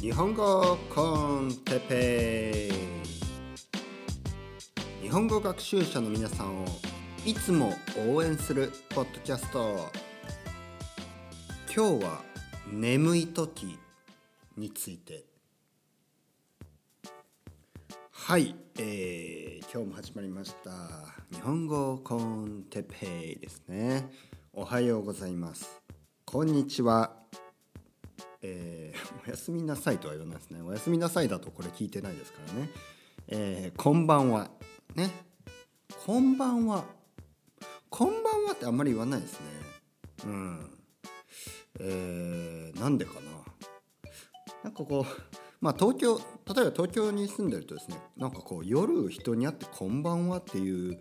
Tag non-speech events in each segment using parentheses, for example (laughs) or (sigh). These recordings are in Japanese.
日本語コンテペイ日本語学習者の皆さんをいつも応援するポッドキャスト。今日は眠い時について。はい、えー、今日も始まりました。日本語コンテペイですね。おはようございます。こんにちは。えーおやすみなさいとは言わないですね。おやすみなさいだとこれ聞いてないですからね。えーこんばんは。ね。こんばんは。こんばんはってあんまり言わないですね。うん。えーなんでかな。なんかこうまあ東京例えば東京に住んでるとですねなんかこう夜人に会って「こんばんは」っていう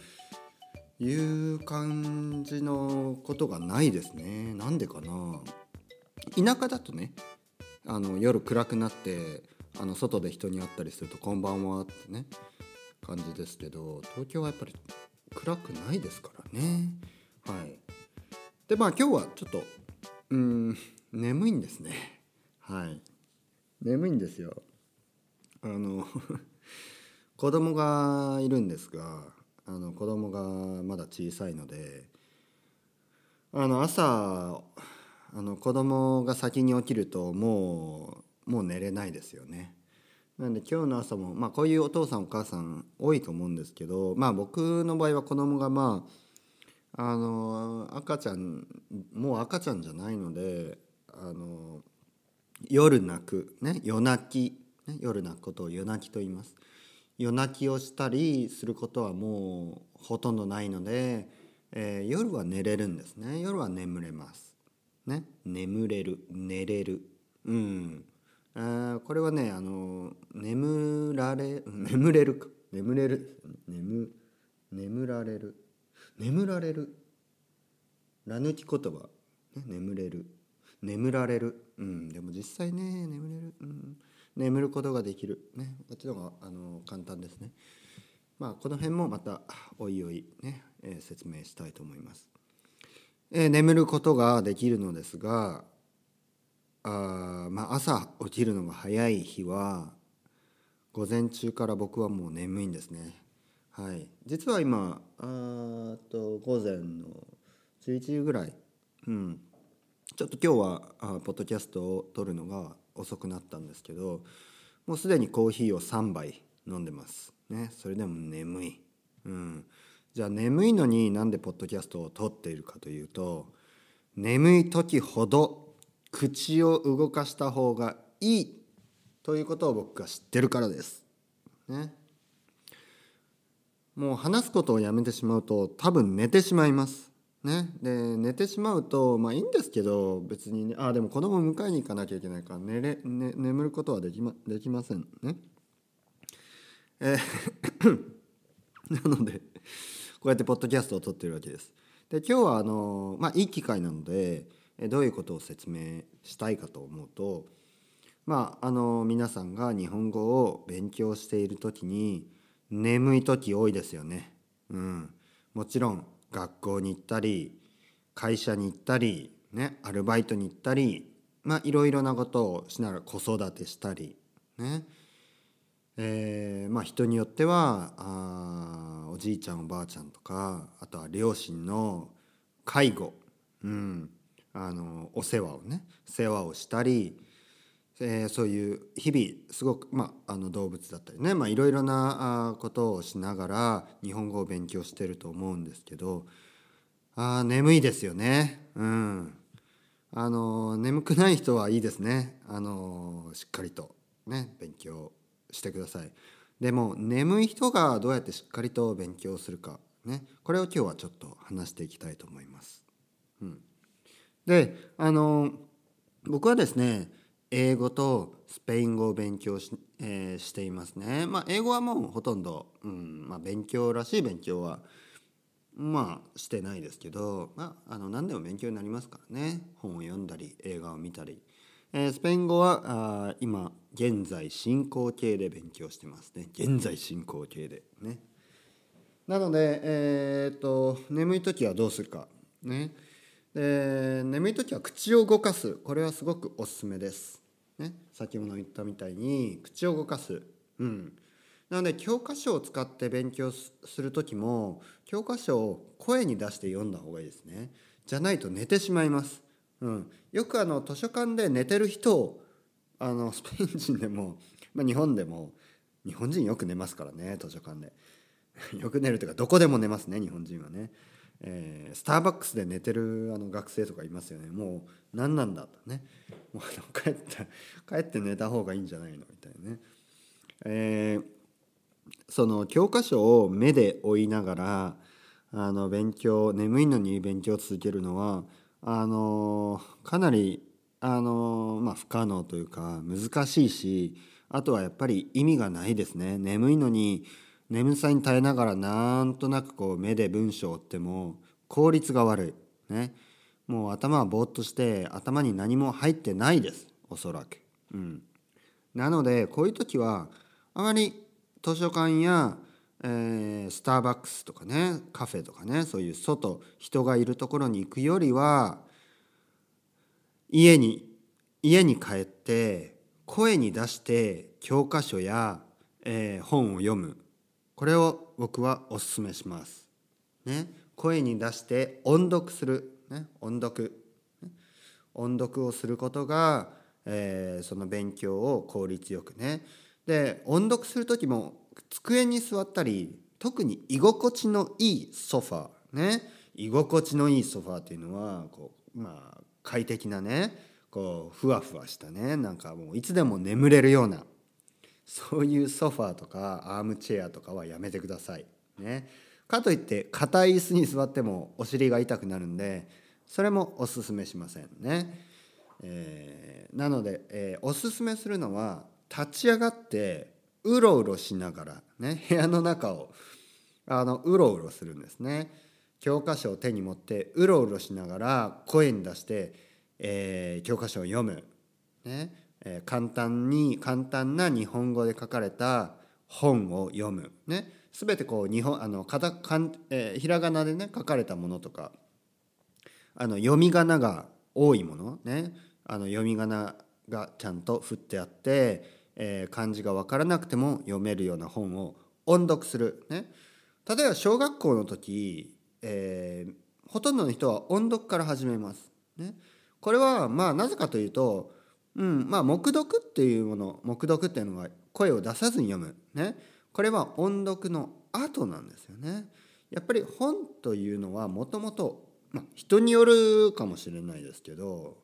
いう感じのことがないですね。なんでかな。田舎だとねあの夜暗くなってあの外で人に会ったりすると「こんばんは」ってね感じですけど東京はやっぱり暗くないですからね。はい。でまあ今日はちょっとうん眠いんですね。はい。眠いんですよ。あの (laughs) 子供がいるんですがあの子供がまだ小さいのであの朝あの子供が先に起きるともうもう寝れないですよね。なんで今日の朝もまあこういうお父さんお母さん多いと思うんですけどまあ僕の場合は子供がまああの赤ちゃんもう赤ちゃんじゃないのであの夜泣くね夜泣き、ね、夜泣くことを夜泣きと言います。夜泣きをしたりすることはもうほとんどないので、えー夜は寝れるんですね夜は眠れます。ね、眠れる寝れる。うん。あこれはねあの眠られ (laughs) 眠れるか。眠れる。眠眠られる。眠られる。ら抜き言葉、ね、眠れる。眠られる。うん。でも実際ね眠れる、うん、眠ることができる。ね。こっちの方があの簡単ですね。まあこの辺もまたおいおいね、えー説明したいと思います。えー眠ることができるのですがあ、まあ、朝起きるのが早い日は午前中から僕はもう眠いんですね。はい、実は今あっと午前の11時ぐらい、うん、ちょっと今日はあポッドキャストを撮るのが遅くなったんですけどもうすでにコーヒーを3杯飲んでます。ね、それでも眠い。うんじゃあ眠いのになんでポッドキャストを撮っているかというと眠い時ほど口を動かした方がいいということを僕が知ってるからです。ね。もう話すことをやめてしまうと多分寝てしまいます。ね、で寝てしまうとまあいいんですけど別にねあでも子供を迎えに行かなきゃいけないから寝れ、ね、眠ることはできまできませんね。えー (coughs) なのでこうやってポッドキャストを撮ってるわけです。で今日はあのまあいい機会なのでどういうことを説明したいかと思うとまああの皆さんが日本語を勉強している時に眠い時多いですよね。うん、もちろん学校に行ったり会社に行ったり、ね、アルバイトに行ったりまあいろいろなことをしながら子育てしたりねえーまあ人によってはあおじいちゃんおばあちゃんとかあとは両親の介護、うん、あのお世話をね世話をしたり、えーそういう日々すごく、まあ、の動物だったりね、まあ、いろいろなことをしながら日本語を勉強してると思うんですけどあ眠いですよね。うんあの眠くない人はいいですね。あのしっかりとね勉強してください。でも眠い人がどうやってしっかりと勉強するかねこれを今日はちょっと話していきたいと思います。うん、であの僕はですね英語とスペイン語を勉強し,、えーしていますね。まあ英語はもうほとんど、うんまあ、勉強らしい勉強はまあしてないですけど、まあ、あの何でも勉強になりますからね本を読んだり映画を見たり、えースペイン語はあ今現在進行形で勉強してますね。現在進行形でね。なのでえーっと眠い時はどうするかね。で眠い時は口を動かす。これはすごくおすすめです。ね、先ほど言ったみたいに口を動かす、うん、なので教科書を使って勉強する時も教科書を声に出して読んだ方がいいですね。じゃないと寝てしまいます、うん、よくあの図書館で寝てる人をあのスペイン人でも、まあ、日本でも日本人よく寝ますからね図書館で。(laughs) よく寝るというかどこでも寝ますね日本人はね、えー、スターバックスで寝てるあの学生とかいますよね。もう何なんだとね。もう帰って (laughs) 帰って寝た方がいいんじゃないのみたいなね、えー、その教科書を目で追いながらあの勉強眠いのに勉強を続けるのはあのかなりあの、まあ、不可能というか難しいしあとはやっぱり意味がないですね。眠いのに眠さに耐えながらなんとなくこう目で文章を追っても効率が悪い。ね。もう頭はぼーっとして頭に何も入ってないです。おそらく。うん、なのでこういう時はあまり図書館や、えー、スターバックスとかねカフェとかねそういう外人がいるところに行くよりは家に家に帰って声に出して教科書や、えー、本を読む。これを僕はおすすめします。ね、声に出して音読する、ね、音読。音読をすることが、えー、その勉強を効率よくね。で音読する時も机に座ったり特に居心地のいいソファーね居心地のいいソファーっていうのはこうまあ快適なねこうふわふわしたねなんかもういつでも眠れるようなそういうソファーとかアームチェアとかはやめてください。ね、かといって硬い椅子に座ってもお尻が痛くなるんでそれもおすすめしませんね。えー、なので、えー、おすすめするのは立ち上がってうろうろしながら、ね、部屋の中をあのうろうろするんですね。教科書を手に持ってうろうろしながら声に出して、えー、教科書を読む。ね。えー、簡単に簡単な日本語で書かれた本を読む、ね、全てこう日本あのかたかん、えー、ひらがなでね書かれたものとかあの読み仮名が多いもの。ね。あの読み仮名がちゃんと振ってあって、えー、漢字が分からなくても読めるような本を音読する、ね、例えば小学校の時、えー、ほとんどの人は音読から始めます。ね、これはまあなぜかというとうん、まあ黙読っていうもの黙読っていうのは声を出さずに読む。ね。これは音読の後なんですよね。やっぱり本というのはもともと人によるかもしれないですけど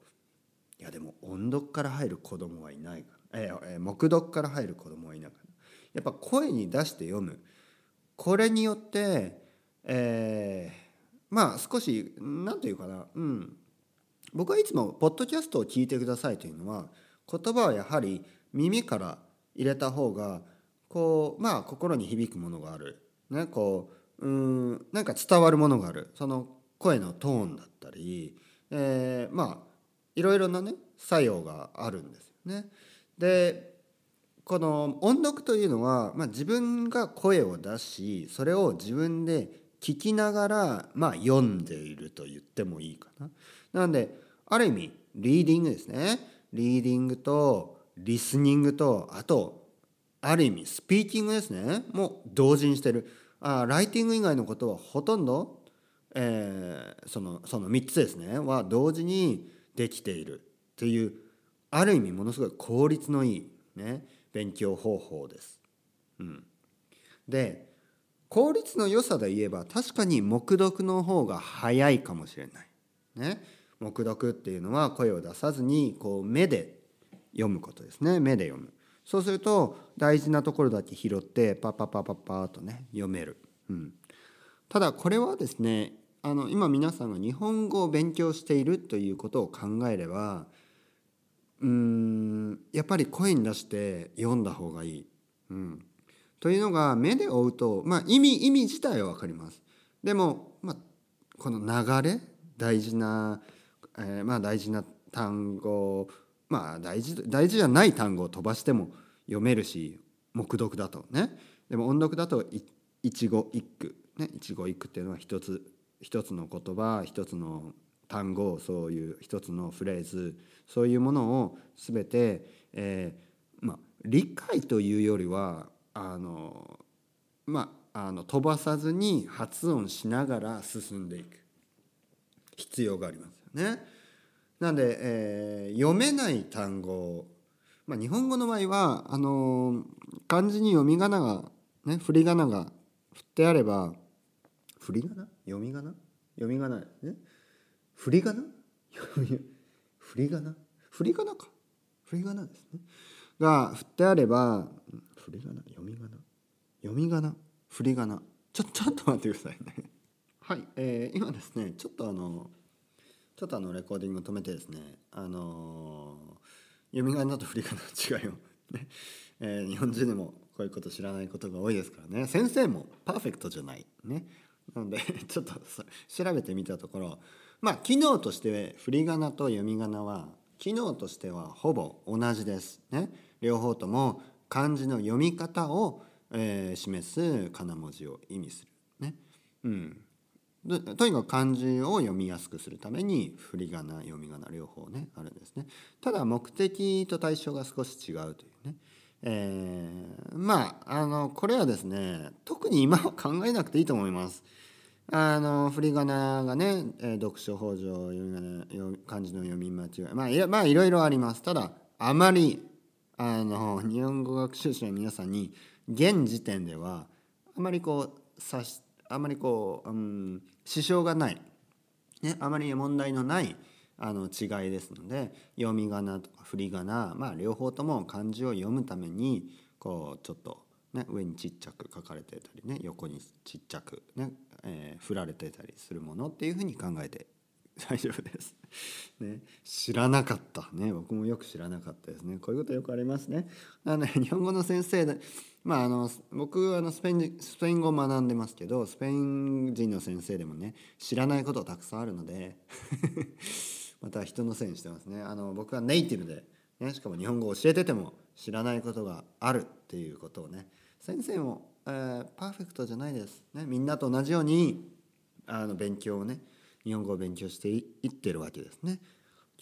いやでも音読から入る子供はいないから、えー、黙読から入る子供はいないからやっぱ声に出して読む。これによって、えー、まあ少し何て言うかな。うん。僕はいつもポッドキャストを聞いてくださいというのは言葉はやはり耳から入れた方がこうまあ心に響くものがある、ね、こううんなんか伝わるものがある。その声のトーンだったり、えー、まあいろいろなね作用があるんですよね。でこの音読というのは、まあ、自分が声を出しそれを自分で聞きながら、まあ、読んでいると言ってもいいかな。なのである意味リーディングですね。リーディングとリスニングとあとある意味スピーキングですね。もう同時にしてる。あライティング以外のことはほとんど、えー、そのその3つですね。は同時にできているというある意味ものすごい効率のいい、ね、勉強方法です。うん、で効率の良さで言えば確かに黙読の方が早いかもしれない。ね、黙読っていうのは声を出さずにこう目で読むことですね。目で読む。そうすると大事なところだけ拾ってパッパッパッパッパーとね読める、うん、ただこれはですねあの今皆さんが日本語を勉強しているということを考えればうんやっぱり声に出して読んだ方がいい。うん、というのが目で追うと、まあ、意味意味自体は分かります。でも、まあ、この流れ大事な、えー、まあ大事な単語まあ大事大事じゃない単語を飛ばしても読めるし黙読だとねでも音読だと一語一句ね一語一句っていうのは一つ一つの言葉一つの単語そういう一つのフレーズそういうものを全て、えー、ま、理解というよりはあのまあの飛ばさずに発音しながら進んでいく。必要がありますよね。なんで、えー、読めない単語、ま、日本語の場合はあの漢字に読み仮名がね振り仮名が振ってあれば振り仮名？読み仮名？読み仮名ね。振り仮名？(laughs) 振り仮名？振り仮名か。振り仮名ですね。が振ってあれば振り仮名読み仮名。読み仮名振り仮名。ちょちょっと待ってくださいね。(laughs) はい、えー、今ですねちょっとあのちょっとあのレコーディング止めてですねあのー、読み仮名と振り仮名の違いをね、(laughs) えー、日本人でもこういうこと知らないことが多いですからね。先生もパーフェクトじゃない。ね。なので (laughs) ちょっと調べてみたところまあ機能として振り仮名と読み仮名は機能としてはほぼ同じです。ね。両方とも漢字の読み方を、えー、示す仮名文字を意味する。ね。うん。とにかく漢字を読みやすくするために振り仮名読み仮名両方ねあるんですね。ただ目的と対象が少し違うというね。えー、まああのこれはですね特に今は考えなくていいと思います。あの振り仮名がね、えー、読書法上漢字の読み間違い。まあいまあいろいろあります。ただあまりあの日本語学習者の皆さんに現時点ではあまりこうさしあまりこう、うん、支障がない、ね、あまり問題のないあの違いですので読み仮名とか振り仮名、まあ、両方とも漢字を読むためにこうちょっと、ね、上にちっちゃく書かれてたりね横にちっちゃくね、えー、振られてたりするものっていうふうに考えて (laughs) 大丈夫です。(laughs) ね、知らなかった。ね。僕もよく知らなかったですね。こういうことよくありますね。あの、(laughs) 日本語の先生でまああの僕あのスペインスペイン語を学んでますけどスペイン人の先生でもね知らないことたくさんあるのでまた人のせいにしてますね。あの僕はネイティブで、ね、しかも日本語を教えてても知らないことがあるっていうことをね先生も、えー、パーフェクトじゃないです、ね、みんなと同じようにあの勉強をね日本語を勉強していってるわけですね。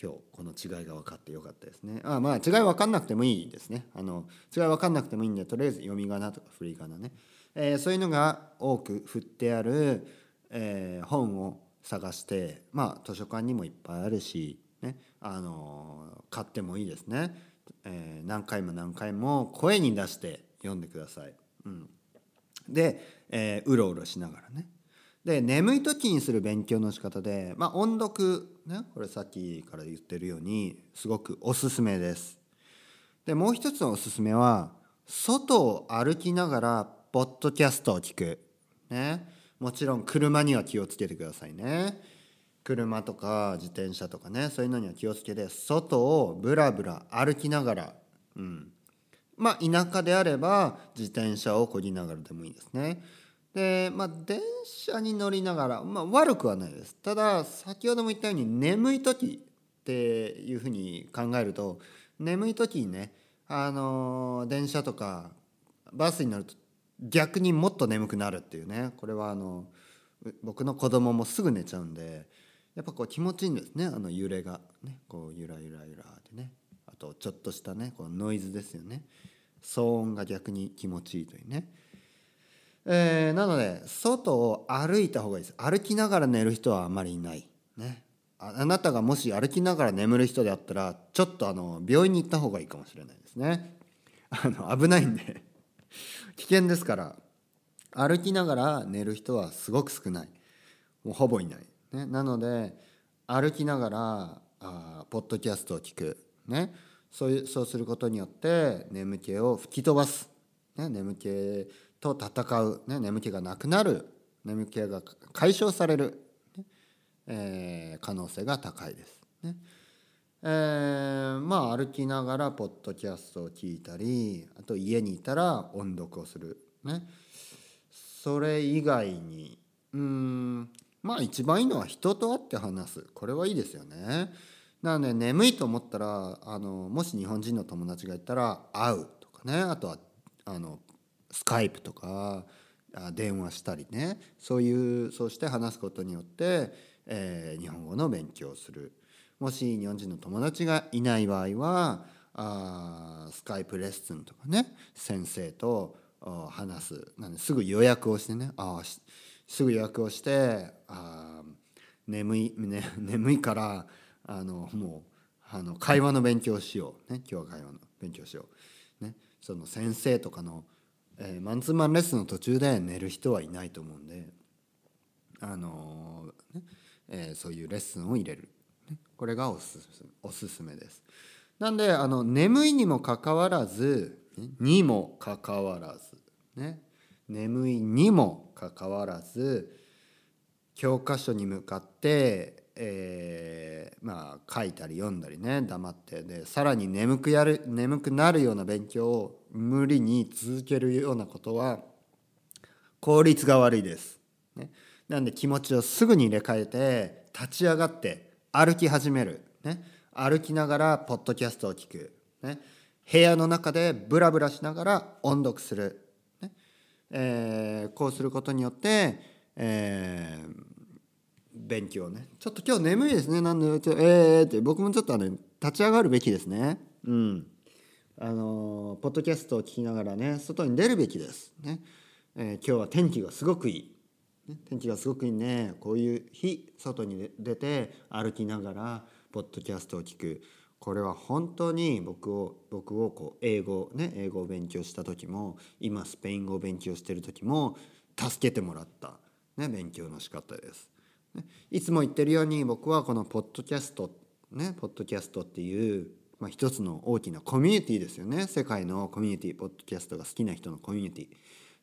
今日この違いが分かってよかったですね。あまあ違い分かんなくてもいいですね。あの違い分かんなくてもいいんでとりあえず読み仮名とか振り仮名ね、えー、そういうのが多く振ってある、えー、本を探してまあ図書館にもいっぱいあるし、ね、あの買ってもいいですね、え、何回も何回も声に出して読んでください。うん、で、えー、うろうろしながらね。で眠い時にする勉強の仕方で、まあ、音読、ね、これさっきから言ってるようにすごくおすすめです。でもう一つのおすすめは外を歩きながらポッドキャストを聞く。ね、もちろん車には気をつけてくださいね車とか自転車とかねそういうのには気をつけて外をブラブラ歩きながらうんまあ田舎であれば自転車をこぎながらでもいいですね。でまあ電車に乗りながら、まあ、悪くはないです。ただ先ほども言ったように眠い時っていうふうに考えると眠い時にねあの電車とかバスに乗ると逆にもっと眠くなるっていうね。これはあの僕の子供もすぐ寝ちゃうんでやっぱこう気持ちいいんですね。あの揺れが。ねこうゆらゆらゆらってね。あとちょっとしたねこのノイズですよね。騒音が逆に気持ちいいというね、えー、なので外を歩いた方がいいです。歩きながら寝る人はあまりいない。ね。あなたがもし歩きながら眠る人であったらちょっとあの病院に行った方がいいかもしれないですね。(laughs) あの危ないんで。(laughs) 危険ですから歩きながら寝る人はすごく少ない。もうほぼいない、ね、なので歩きながらあポッドキャストを聞く、ね、そういうそうすることによって眠気を吹き飛ばす、ね、眠気と戦う、ね、眠気がなくなる。眠気が解消される、ねえー、可能性が高いです。ねえー、まあ歩きながらポッドキャストを聞いたりあと家にいたら音読をする。ねそれ以外にうんまあ一番いいのは人と会って話す。これはいいですよね。なので眠いと思ったらあのもし日本人の友達がいたら会うとかね。あとはあのスカイプとか電話したりね。そういうそうして話すことによってえー、日本語の勉強をする。もし日本人の友達がいない場合はあスカイプレッスンとかね。先生と話す。なんですぐ予約をしてね。あすぐ予約をしてあ眠い、ね、(laughs) 眠いからあのもうあの会話の勉強しよう、ね、今日は会話の勉強しよう、ね、その先生とかの、えー、マンツーマンレッスンの途中で寝る人はいないと思うんで、あのー、ねえー、そういうレッスンを入れる、ね、これがおすすおすすめです。なんであの眠いにもかかわらずにもかかわらずね眠いにもかかわらず教科書に向かって、えー、まあ書いたり読んだりね黙ってでさらに眠くやる眠くなるような勉強を無理に続けるようなことは効率が悪いです。ね、なんで気持ちをすぐに入れ替えて立ち上がって歩き始める。ね、歩きながらポッドキャストを聞く。ね、部屋の中でブラブラしながら音読する。ねえー、こうすることによって、えー、勉強ね。ちょっと今日眠いですね。なんでちょえーって。僕もちょっとね立ち上がるべきですね。うん。あのポッドキャストを聞きながらね外に出るべきです。ね、えー、今日は天気がすごくいい、ね、天気がすごくいいね。こういう日外に出て歩きながらポッドキャストを聞く。これは本当に僕を僕をこう英語ね英語を勉強した時も今スペイン語を勉強してる時も助けてもらった、ね、勉強の仕方です。いつも言ってるように僕はこのポッドキャストねポッドキャストっていう、まあ、一つの大きなコミュニティですよね世界のコミュニティポッドキャストが好きな人のコミュニティ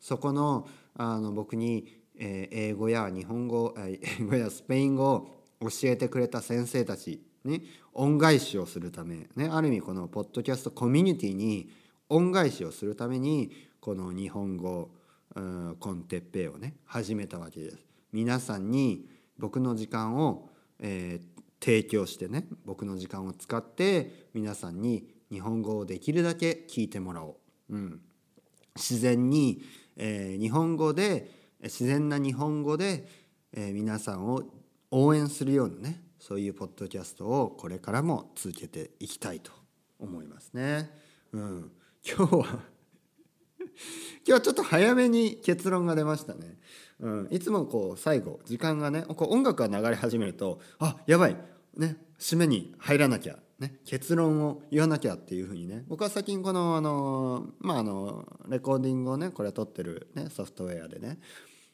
そこのあの僕に、えー、英語や日本語英語やスペイン語を教えてくれた先生たちに恩返しをするため、ね、ある意味このポッドキャストコミュニティに恩返しをするためにこの日本語コンテッペイをね始めたわけです。皆さんに僕の時間を、えー、提供してね僕の時間を使って皆さんに日本語をできるだけ聞いてもらおう。うん、自然に、えー、日本語で自然な日本語で、えー、皆さんを応援するようなねそういうポッドキャストをこれからも続けていきたいと思いますね。うん、今日は今日はちょっと早めに結論が出ましたね。うん、いつもこう最後時間がねこう音楽が流れ始めるとあやばい。ね締めに入らなきゃ、ね、結論を言わなきゃっていうふうにね。僕は最近このあのまああのレコーディングをねこれ撮ってる、ね、ソフトウェアでね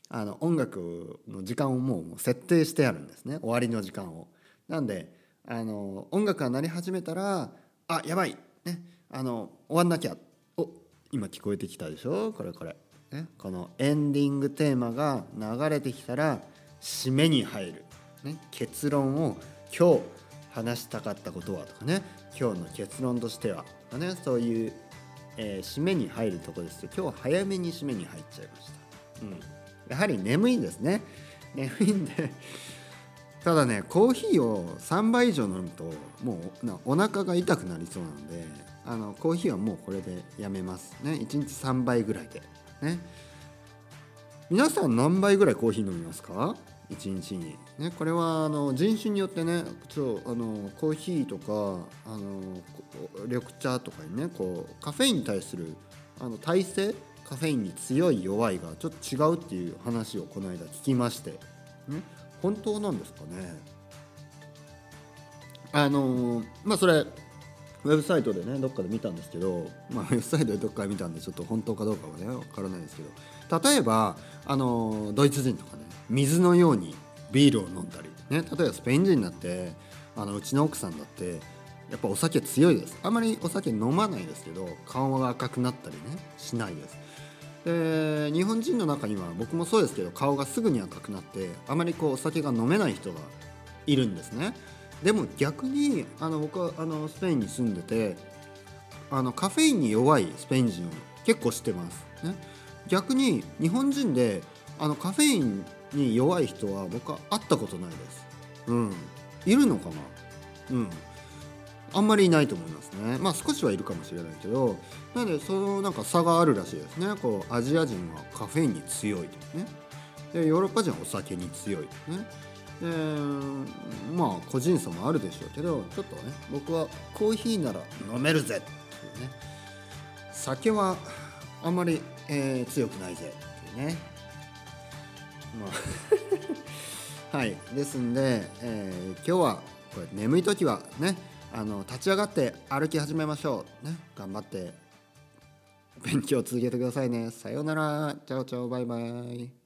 あの音楽の時間をもう設定してあるんですね。終わりの時間を。なんであの音楽が鳴り始めたらあやばい、ね、あの終わんなきゃ。今聞こえてきたでしょ？これこれ。ね、このエンディングテーマが流れてきたら締めに入る、ね、結論を今日話したかったことはとかね。今日の結論としては。とかね？そういう、えー、締めに入るとこですと今日早めに締めに入っちゃいました、うん、やはり眠いんですね。眠いんでただねコーヒーを3杯以上飲むともうなお腹が痛くなりそうなのであのコーヒーはもうこれでやめますね。1日3杯ぐらいで。ね。皆さん何杯ぐらいコーヒー飲みますか？1日に、ね、これはあの人種によってねちょあのコーヒーとかあの緑茶とかにねこうカフェインに対するあの耐性？カフェインに強い弱いがちょっと違うっていう話をこの間聞きまして、ね、本当なんですかね？あのまあそれウェブサイトでねどっかで見たんですけど、まあ、ウェブサイトでどっかで見たんでちょっと本当かどうかはね分からないですけど例えばあのドイツ人とかね水のようにビールを飲んだり、ね、例えばスペイン人になってあのうちの奥さんだってやっぱお酒強いです。あまりお酒飲まないですけど顔が赤くなったりねしないです。で日本人の中には僕もそうですけど顔がすぐに赤くなってあまりこうお酒が飲めない人がいるんですね。でも逆にあの僕はあのスペインに住んでてあのカフェインに弱いスペイン人を結構知ってます、ね、逆に日本人であのカフェインに弱い人は僕は会ったことないです、うん、いるのかな？うん。あんまりいないと思いますね。まあ少しはいるかもしれないけどなのでそのなんか差があるらしいですね。こうアジア人はカフェインに強いとね。でヨーロッパ人はお酒に強いとね。でまあ個人差もあるでしょうけどちょっとね僕はコーヒーなら飲めるぜっていうね。酒はあんまり、えー、強くないぜっていうね。まあ (laughs) はい。ですんで、えー、今日はこれ眠い時はねあの立ち上がって歩き始めましょう。ね。頑張って勉強を続けてくださいね。さようなら。チャオチャオバイバイ。